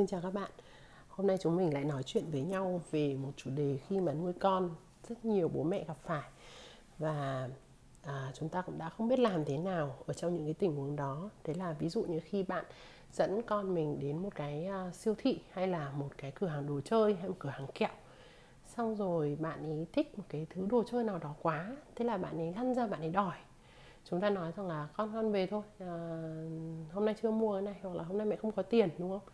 Xin chào các bạn. Hôm nay chúng mình lại nói chuyện với nhau về một chủ đề khi mà nuôi con rất nhiều bố mẹ gặp phải. Và à, chúng ta cũng đã không biết làm thế nào ở trong những cái tình huống đó. Đấy là ví dụ như khi bạn dẫn con mình đến một cái uh, siêu thị hay là một cái cửa hàng đồ chơi hay một cửa hàng kẹo. Xong rồi bạn ấy thích một cái thứ đồ chơi nào đó quá thế là bạn ấy lăn ra bạn ấy đòi. Chúng ta nói rằng là con con về thôi. À, hôm nay chưa mua cái này hoặc là hôm nay mẹ không có tiền đúng không?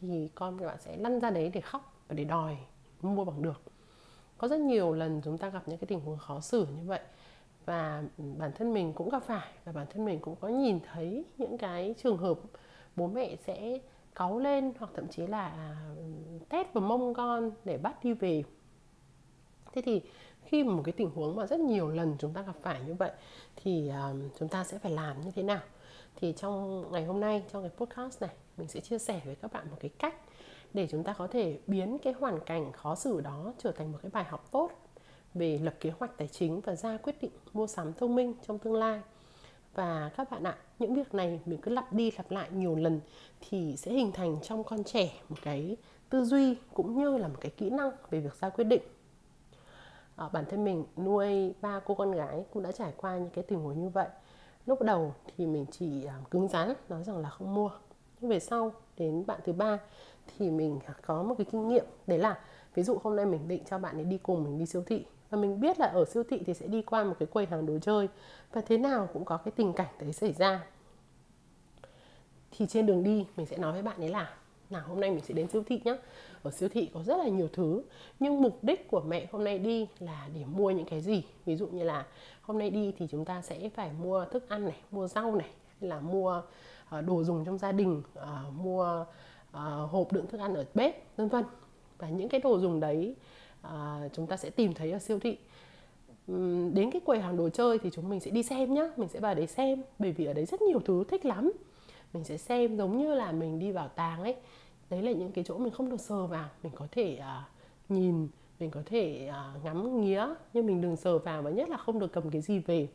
Thì con các bạn sẽ lăn ra đấy để khóc và để đòi mua bằng được. Có rất nhiều lần chúng ta gặp những cái tình huống khó xử như vậy và bản thân mình cũng gặp phải và bản thân mình cũng có nhìn thấy những cái trường hợp bố mẹ sẽ cáu lên hoặc thậm chí là à, tét vào mông con để bắt đi về. Thế thì khi một cái tình huống mà rất nhiều lần chúng ta gặp phải như vậy thì à, chúng ta sẽ phải làm như thế nào? Thì trong ngày hôm nay trong cái podcast này mình sẽ chia sẻ với các bạn một cái cách để chúng ta có thể biến cái hoàn cảnh khó xử đó trở thành một cái bài học tốt về lập kế hoạch tài chính và ra quyết định mua sắm thông minh trong tương lai. Và các bạn ạ những việc này mình cứ lặp đi lặp lại nhiều lần thì sẽ hình thành trong con trẻ một cái tư duy cũng như là một cái kỹ năng về việc ra quyết định. À, bản thân mình nuôi ba cô con gái cũng đã trải qua những cái tình huống như vậy lúc đầu thì mình chỉ à, cứng rắn, nói rằng là không mua. Nhưng về sau, đến bạn thứ ba thì mình à, có một cái kinh nghiệm, đấy là ví dụ hôm nay mình định cho bạn ấy đi cùng mình đi siêu thị và mình biết là ở siêu thị thì sẽ đi qua một cái quầy hàng đồ chơi và thế nào cũng có cái tình cảnh đấy xảy ra, thì trên đường đi mình sẽ nói với bạn ấy là nào hôm nay mình sẽ đến siêu thị nhé ở siêu thị có rất là nhiều thứ nhưng mục đích của mẹ hôm nay đi là để mua những cái gì? Ví dụ như là hôm nay đi thì chúng ta sẽ phải mua thức ăn này mua rau này hay là mua uh, đồ dùng trong gia đình uh, mua uh, hộp đựng thức ăn ở bếp vân vân. Và những cái đồ dùng đấy uh, chúng ta sẽ tìm thấy ở siêu thị. Đến cái quầy hàng đồ chơi thì chúng mình sẽ đi xem nhá mình sẽ vào đấy xem bởi vì ở đấy rất nhiều thứ thích lắm mình sẽ xem giống như là mình đi vào tàng ấy. Đấy là những cái chỗ mình không được sờ vào mình có thể uh, nhìn mình có thể uh, ngắm nghía nhưng mình đừng sờ vào và nhất là không được cầm cái gì về.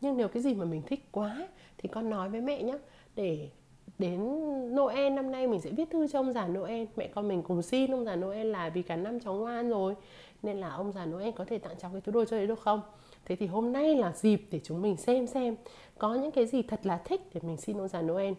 Nhưng nếu cái gì mà mình thích quá thì con nói với mẹ nhé để đến Noel năm nay mình sẽ viết thư cho ông già Noel. Mẹ con mình cùng xin ông già Noel là vì cả năm cháu ngoan rồi nên là ông già Noel có thể tặng cháu cái thứ đồ chơi đấy được không? Thế thì hôm nay là dịp để chúng mình xem xem có những cái gì thật là thích để mình xin ông già Noel.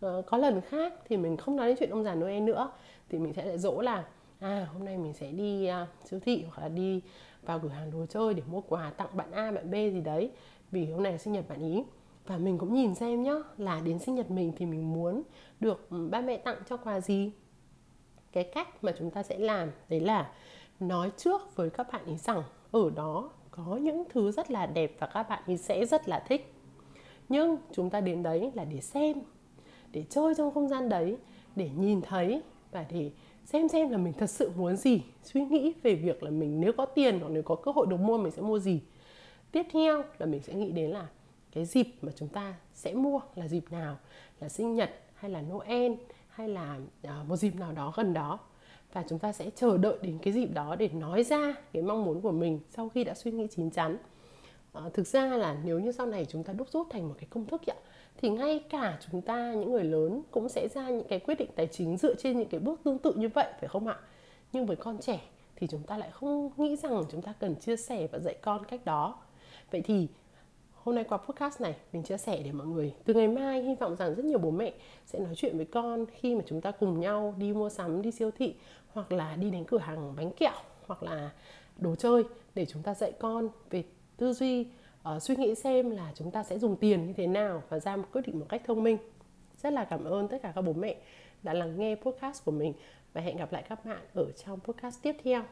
Ờ, có lần khác thì mình không nói đến chuyện ông già Noel nữa thì mình sẽ lại dỗ là à hôm nay mình sẽ đi uh, siêu thị hoặc là đi vào cửa hàng đồ chơi để mua quà tặng bạn A bạn B gì đấy vì hôm nay là sinh nhật bạn ý. Và mình cũng nhìn xem nhá là đến sinh nhật mình thì mình muốn được ừ, ba mẹ tặng cho quà gì? Cái cách mà chúng ta sẽ làm đấy là nói trước với các bạn ý rằng ở đó có những thứ rất là đẹp và các bạn ấy sẽ rất là thích. Nhưng chúng ta đến đấy là để xem, để chơi trong không gian đấy, để nhìn thấy và để xem xem là mình thật sự muốn gì, suy nghĩ về việc là mình nếu có tiền hoặc nếu có cơ hội được mua mình sẽ mua gì. Tiếp theo là mình sẽ nghĩ đến là cái dịp mà chúng ta sẽ mua là dịp nào? Là sinh nhật hay là noel hay là à, một dịp nào đó gần đó? Và chúng ta sẽ chờ đợi đến cái dịp đó để nói ra cái mong muốn của mình sau khi đã suy nghĩ chín chắn. À, thực ra là nếu như sau này chúng ta đúc rút thành một cái công thức ạ thì ngay cả chúng ta những người lớn cũng sẽ ra những cái quyết định tài chính dựa trên những cái bước tương tự như vậy phải không ạ? Nhưng với con trẻ thì chúng ta lại không nghĩ rằng chúng ta cần chia sẻ và dạy con cách đó. Vậy thì hôm nay qua podcast này mình chia sẻ để mọi người từ ngày mai hy vọng rằng rất nhiều bố mẹ sẽ nói chuyện với con khi mà chúng ta cùng nhau đi mua sắm đi siêu thị hoặc là đi đến cửa hàng bánh kẹo hoặc là đồ chơi để chúng ta dạy con về tư duy uh, suy nghĩ xem là chúng ta sẽ dùng tiền như thế nào và ra một quyết định một cách thông minh. Rất là cảm ơn tất cả các bố mẹ đã lắng nghe podcast của mình và hẹn gặp lại các bạn ở trong podcast tiếp theo.